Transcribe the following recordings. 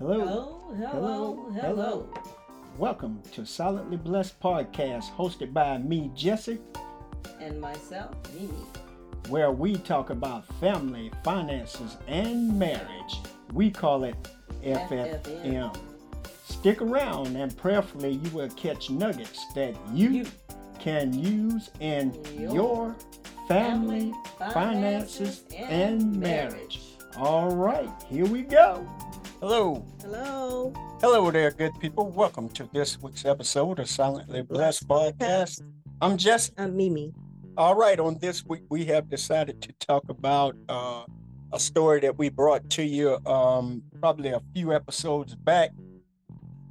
Hello. Hello, hello, hello. Welcome to Silently Blessed Podcast, hosted by me, Jesse, And myself, Mimi. where we talk about family, finances, and marriage. We call it FFM. FFM. Stick around and prayerfully you will catch nuggets that you, You. can use in Your your family, family, finances, and and marriage. All right, here we go. Hello. Hello. Hello there, good people. Welcome to this week's episode of Silently Blessed Podcast. I'm Jess. I'm Mimi. All right, on this week, we have decided to talk about uh, a story that we brought to you um, probably a few episodes back.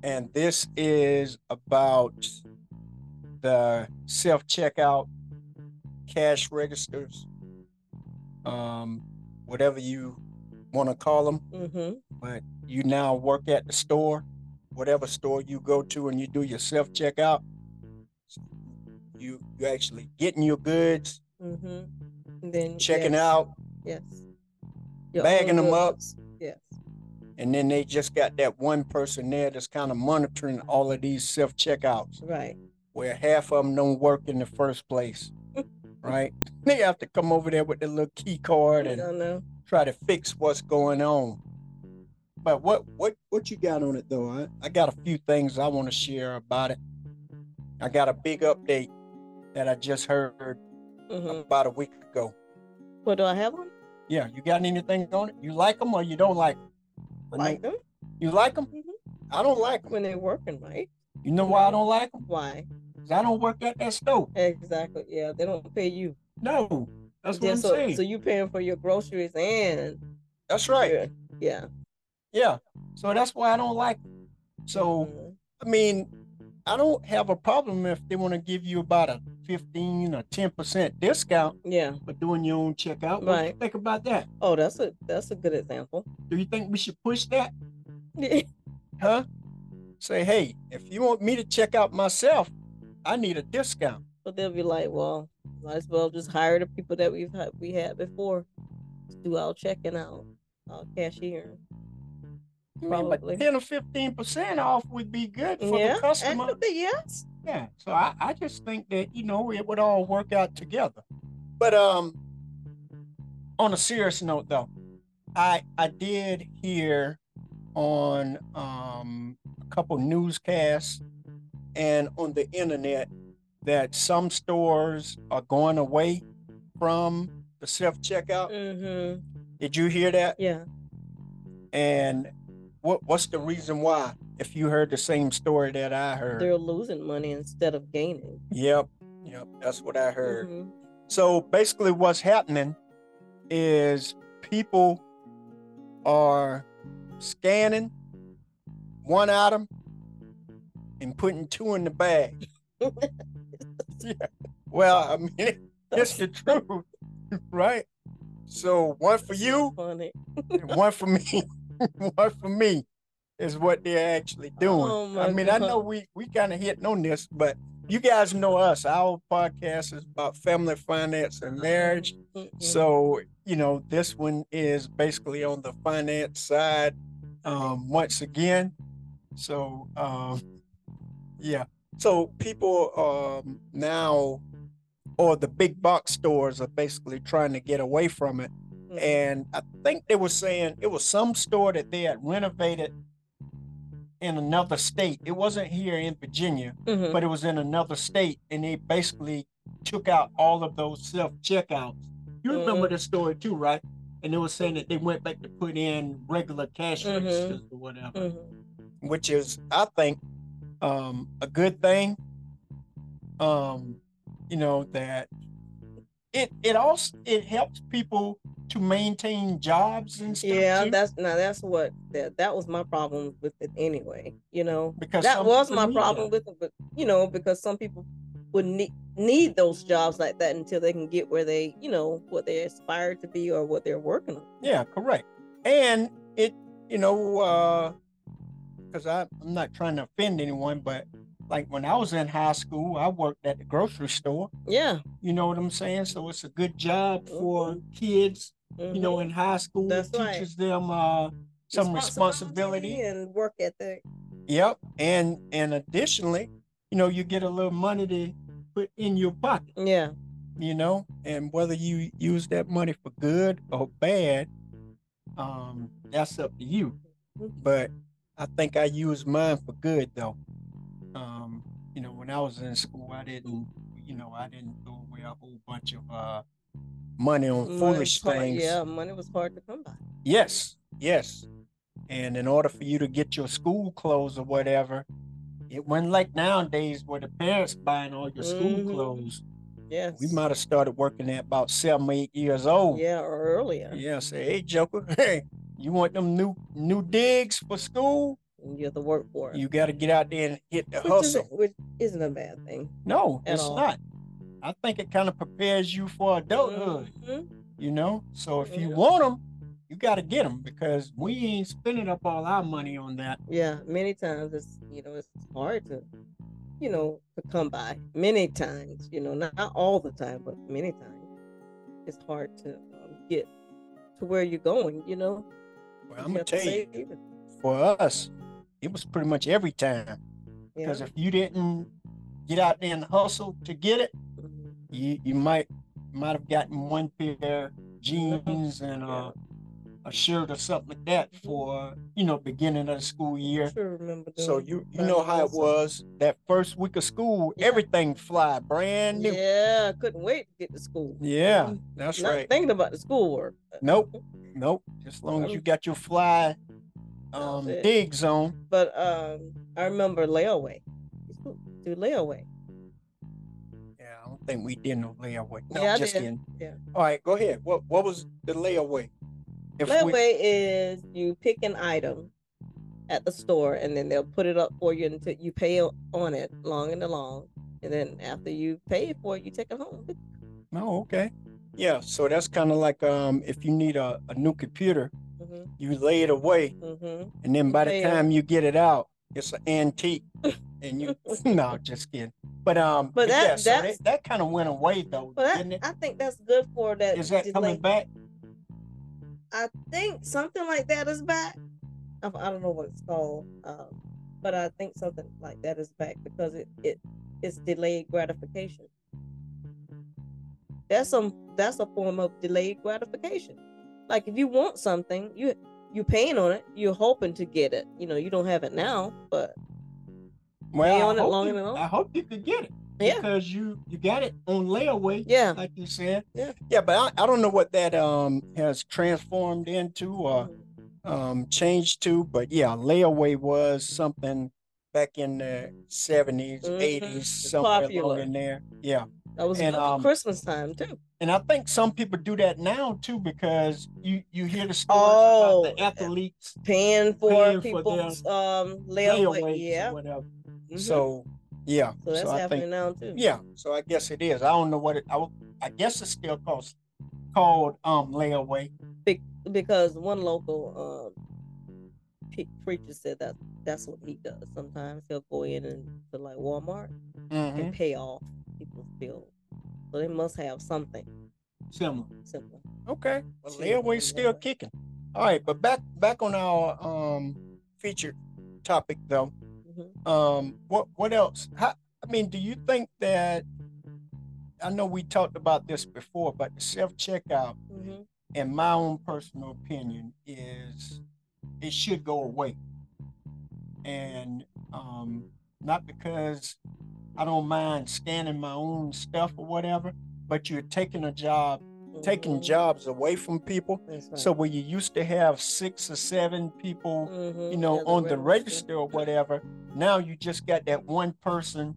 And this is about the self checkout cash registers, um, whatever you want to call them Mm-hmm. but you now work at the store, whatever store you go to, and you do your self checkout. You you actually getting your goods, Mm-hmm. And then checking yes, out, Yes. Your bagging them up. Yes. and then they just got that one person there that's kind of monitoring all of these self checkouts, Right. where half of them don't work in the first place, right? They have to come over there with their little key card I and don't know. Try to fix what's going on. But what what what you got on it though? I, I got a few things I want to share about it. I got a big update that I just heard Mm-hmm. about a week ago. What do I have on? Yeah, you got anything on it? You like them or you don't like them? Like them You like them? Mhm. I don't like them. when they're working, right? You know why I don't like them? Why? Cause I don't work at that store. Exactly. Yeah. They don't pay you. No, that's what I'm so, saying. so you're paying for your groceries and that's right. yeah. Yeah. So that's why I don't like them. So. Mhm. I mean, I don't have a problem if they want to give you about a 15 or 10% discount yeah. for doing your own checkout. What do you Right. think about that? Oh, that's a that's a good example. Do you think we should push that? Huh? Say, hey, if you want me to check out myself, I need a discount. They'll be like, well, might as well just hire the people that we've had we had before to do our checking out, our cashier. I mean, Probably. 10 or 15% off would be good for yeah, the customer. and- but yes. Yeah. So I, I just think that, you know, it would all work out together. But um on a serious note though, I I did hear on um a couple newscasts and on the internet that some stores are going away from the self checkout. Mm-hmm. Did you hear that? Yeah. And what what's the reason why? If you heard the same story that I heard. They're losing money instead of gaining. Yep. Yep. That's what I heard. Mhm. So basically, what's happening is people are scanning one item and putting two in the bag. yeah. Well, I mean, it's the truth, right? So one for you, one for me. one for me is what they're actually doing. Oh I mean, I know we we kind of hitting on this, but you guys know us. Our podcast is about family, finance, and marriage. Mhm. So, you know, this one is basically on the finance side um, once again. So, um, yeah. So people um, now, or the big box stores are basically trying to get away from it. Mhm. And I think they were saying it was some store that they had renovated in another state. It wasn't here in Virginia, Mhm. but it was in another state, and they basically took out all of those self checkouts. You remember Mhm. the story too, right? And they were saying that they went back to put in regular cash Mhm. registers or whatever, Mhm. which is, I think, um, a good thing. Um, you know that it it also it helps people to maintain jobs and stuff. Yeah, too, that's now that's what that that was my problem with it anyway. You know, because that was my problem that. with it, but you know, because some people would need need those jobs like that until they can get where they, you know, what they aspire to be or what they're working on. Yeah, correct. And it, you know, uh, because I'm not trying to offend anyone, but like when I was in high school, I worked at the grocery store. Yeah. You know what I'm saying? So it's a good job for Mhm. kids, you know, mhm. in high school. That's it right. teaches them uh some responsibility. and work ethic. Yep. And and additionally, you know, you get a little money to put in your pocket, Yeah. you know, and whether you use that money for good or bad, um, that's up to you. Mhm. But I think I used mine for good though. Um, you know, when I was in school, I didn't, you know, I didn't throw away a whole bunch of uh money on Money foolish hard- things. Yeah, money was hard to come by. Yes, yes. And in order for you to get your school clothes or whatever, it wasn't like nowadays where the parents buying all your school Mhm. clothes. Yes. We might have started working at about seven, eight years old. Yeah, or earlier. Yeah, say, hey Joker, hey, you want them new new digs for school? You have to work for it. You gotta get out there and hit the which hustle. isn't, which isn't a bad thing. No, it's all. not. I think it kind of prepares you for adulthood, Mhm. you know? So if you Yeah. want them, you got to get them because we ain't spending up all our money on that. Yeah, many times it's you know it's hard to, you know, to come by. Many times, you know, not, not all the time, but many times, it's hard to um, get to where you're going. You know, Well, I'm gonna tell you, for us, it was pretty much every time. Because Yeah. if you didn't get out there and hustle to get it, Mhm. you you might might have gotten one pair of jeans and Yeah. a, a shirt or something like that for you know beginning of the school year. Sure remember. So you you know how it was that first week of school, Yeah. everything fly brand new. Yeah, couldn't wait to get to school. Yeah, that's Not right. thinking about the schoolwork. Nope, nope. As long as you got your fly um digs on. But um, I remember layaway. Do layaway. Yeah, I don't think we did no layaway. No, Yeah, just kidding. Yeah. All right, go ahead. What what was the layaway? Layaway is you pick an item at the store and then they'll put it up for you until you pay on it long and long. And then after you pay for it, you take it home. No, okay. Yeah, so that's kind of like um if you need a, a new computer, hmm you lay it away, hmm and then by the time you get it out, it's an antique, and you no, just kidding. But um, But that- yeah, so that, that kind of went away though, But didn't it? I think that's good for that. Is that delay. coming back? I think something like that is back. I, I don't know what it's called, um, but I think something like that is back because it it it's delayed gratification. That's some that's a form of delayed gratification. Like if you want something, you you paying on it, you're hoping to get it. You know, you don't have it now, but Well, on it long you, enough. I hope you could get it yeah, because you you got it on layaway, yeah. like you said. Yeah. Yeah, but I, I don't know what that um has transformed into or um changed to, but yeah, layaway was something back in the 70s, Mhm. 80s, It's somewhere along popular. in there. Yeah. That was And, um, Christmas time too. And I think some people do that now too because you you hear the stories Oh, about the athletes Paying for paying for people's um layaway. Yeah. Mhm. So yeah, So that's I happening think now too. yeah, so I guess it is. I don't know what it. I, I guess it's still called called um layaway. Be- because one local um pe- preacher said that that's what he does. Sometimes he'll go in and to like Walmart Mhm. and pay off people's bills. So they must have something Similar. simple. Okay. Well, layaway's still kicking. All right, but back back on our um featured topic though. Hmm Um, what what else? How, I mean, do you think that? I know we talked about this before, but the self checkout, hmm in my own personal opinion, is it should go away. And um, not because I don't mind scanning my own stuff or whatever, but you're taking a job, taking jobs away from people. Right. So where you used to have six or seven people, Mhm, you know, a on the register or whatever, now you just got that one person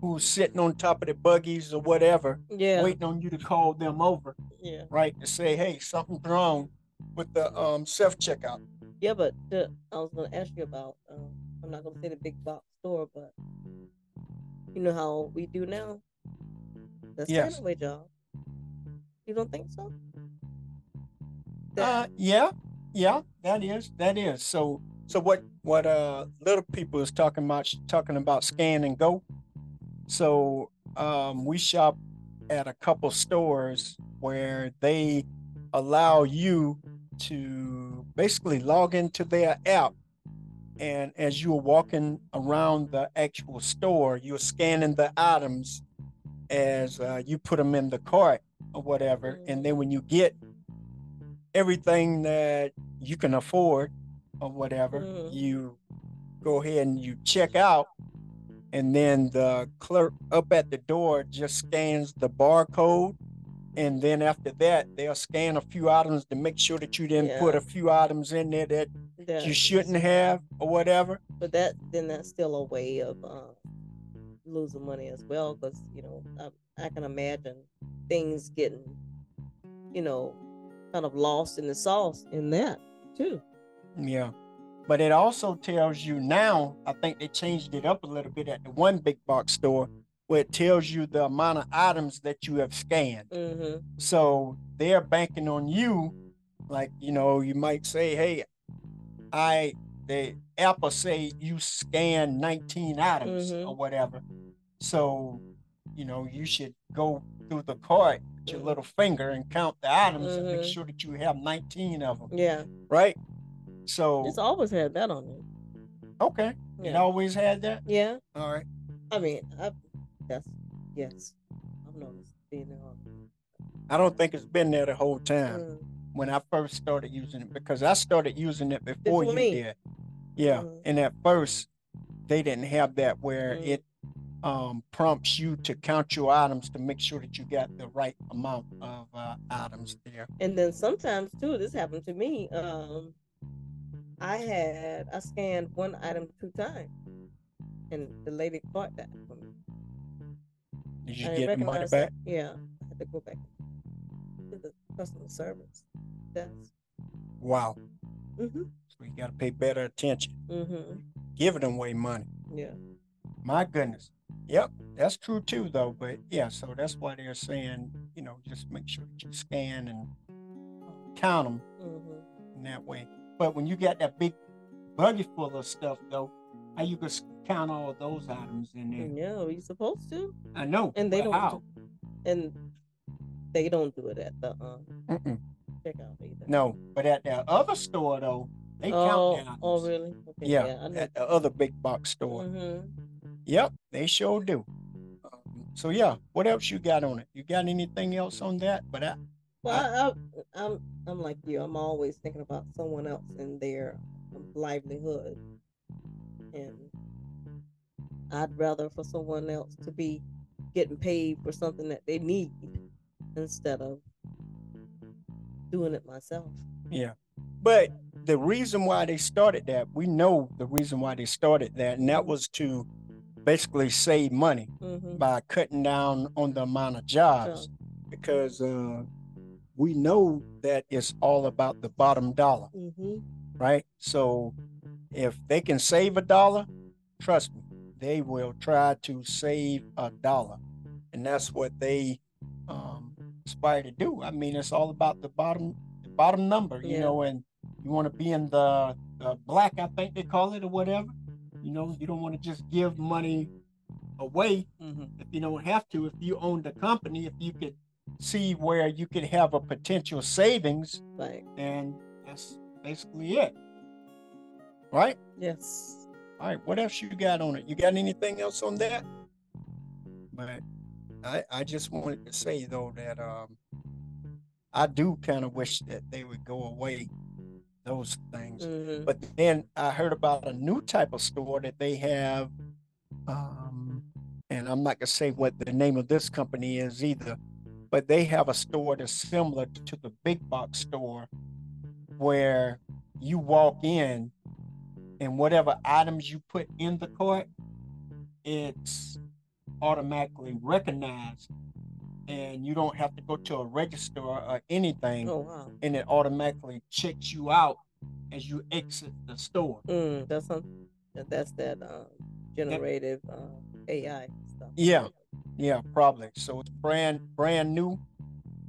who's sitting on top of the buggies or whatever, Yeah. waiting on you to call them over, Yeah. right? To say, hey, something's wrong with the um, self checkout. Yeah, but the, I was gonna ask you about. Um, I'm not gonna say the big box store, but you know how we do now. That's Yes. kind of a job. You don't think so? Uh, yeah, yeah, that is that is. So so what what uh little people is talking about talking about scan and go. So um we shop at a couple stores where they allow you to basically log into their app. And as you are walking around the actual store you're scanning the items as uh, you put them in the cart or whatever. And then when you get everything that you can afford or whatever Mhm. you go ahead and you check out and then the clerk up at the door just scans the barcode and then after that they'll scan a few items to make sure that you didn't put a few items in there that That- you shouldn't have or whatever. But that then that's still a way of uh, losing money as well because you know I, I can imagine things getting you know kind of lost in the sauce in that too yeah but it also tells you now i think they changed it up a little bit at the one big box store where it tells you the amount of items that you have scanned mm-hmm. So they're banking on you, like you know, you might say, "Hey, I the Apple say you scan 19 items Mhm. or whatever." So you know, you should go through the cart with your little finger and count the items and make Mhm. sure that you have 19 of them, yeah right? So it's always had that on it okay, it always had that. yeah All right. i mean I, that's yes i've noticed being on I don't think it's been there the whole time. Mm, when I first started using it because I started using it before Before you me. did. Yeah, Mhm. and at first they didn't have that where Mm. it um, prompts you to count your items to make sure that you got the right amount of uh, items there. and then sometimes too this happened to me um i had i scanned one item two times and the lady caught that for me Did you I get the money back? it. Yeah, I had to go back to the customer service desk. Wow. Mm-hmm. So you got to pay better attention. Mm-hmm. Giving away money. Yeah. My goodness. Yep, that's true too, though. But yeah, so that's why they're saying, you know, just make sure that you scan and uh, count them Mm-hmm. in that way. But when you got that big buggy full of stuff, though, how you could count all those items in there? Yeah, you're supposed to, I know. and they don't. How? Do, and they don't do it at the um, Mm-mm. checkout either. No, but at the other store though, they oh, count items. oh, really? Okay, Yeah, know. at the other big box store. Mm-hmm. Yep, they sure do. Um, so yeah, what else you got on it? You got anything else on that? But I, Well, I, I, I'm I'm like you. I'm always thinking about someone else and their livelihood, and I'd rather for someone else to be getting paid for something that they need instead of doing it myself. yeah. But the reason why they started that, we know the reason why they started that, and that was to basically save money Mm-hmm. by cutting down on the amount of jobs because uh, we know that it's all about the bottom dollar, Mm-hmm. right? So if they can save a dollar, trust me, they will try to save a dollar, and that's what they um, aspire to do. I mean, it's all about the bottom, the bottom number, you Yeah. know, and you want to be in the, the black, I think they call it, or whatever. You know, you don't want to just give money away Mm-hmm. if you don't have to, if you own the company, if you could see where you could have a potential savings, Like then that's basically it. Right? yes. All right. What else you got on it? You got anything else on that? But I I just wanted to say though that um I do kind of wish that they would go away those things. Mm-hmm. But then I heard about a new type of store that they have, um, and I'm not gonna say what the name of this company is either, but they have a store that's similar to the big box store, where you walk in, and whatever items you put in the cart, it's automatically recognized, and you don't have to go to a register or anything Oh wow. and it automatically checks you out as you exit the store. Mm, that's some. that- That's that um, generative um, AI stuff. Yeah. Yeah, probably. So it's brand brand new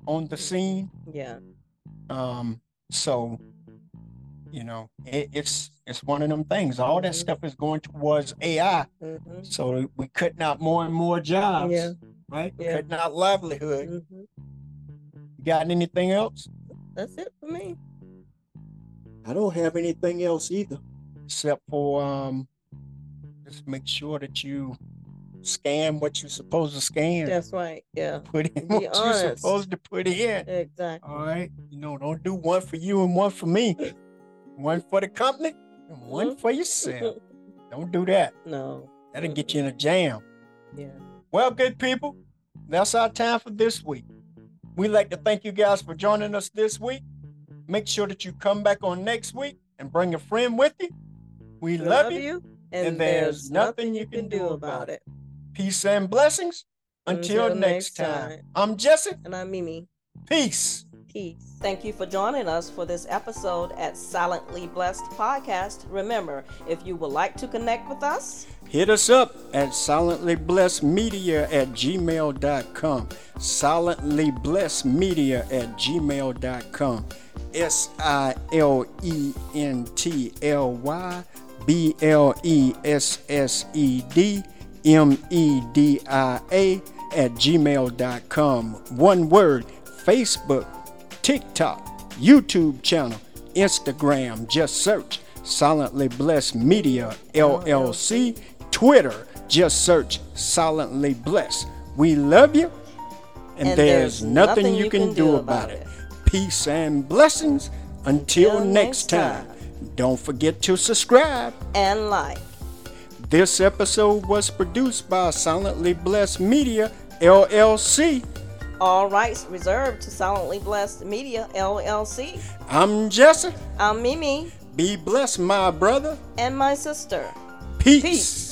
on the scene. Yeah. Um, so you know, it, it's it's one of them things. All that Mhm. stuff is going towards AI. Mm-hmm. So we cutting out more and more jobs. Yeah. Right? Yeah. Cutting out livelihood. Mm-hmm. You got anything else? That's it for me. I don't have anything else either, except for um, just make sure that you scan what you're supposed to scan. That's right. Yeah. Put in Be what you're supposed to put in. Exactly. All right. You know, don't do one for you and one for me. One for the company and one Mhm. for yourself. Don't do that. no. That'll get you in a jam. Yeah. Well, good people, that's our time for this week. We'd like to thank you guys for joining us this week. Make sure that you come back on next week and bring a friend with you. We love, you. And, there's nothing you can do about it. Peace and blessings. Until, Until next next time. time. I'm Jesse. And I'm Mimi. Peace. Peace. Thank you for joining us for this episode at Silently Blessed Podcast. Remember, if you would like to connect with us, Hit us up at silentlyblessedmedia at gmail.com. Silentlyblessedmedia at gmail.com. S I L E N T L Y B L E S S E D M E D I A at gmail.com. One word Facebook, TikTok, YouTube channel, Instagram. Just search Silently Blessed Media LLC. Twitter, just search Silently Blessed. We love you, and, there's, nothing, you can, do about it. Peace and blessings. Until Until next next time, time. don't forget to subscribe. and like. This episode was produced by Silently Blessed Media LLC. All rights reserved to Silently Blessed Media LLC. I'm Jesse. I'm Mimi Be blessed, my brother. and my sister. Peace. Peace.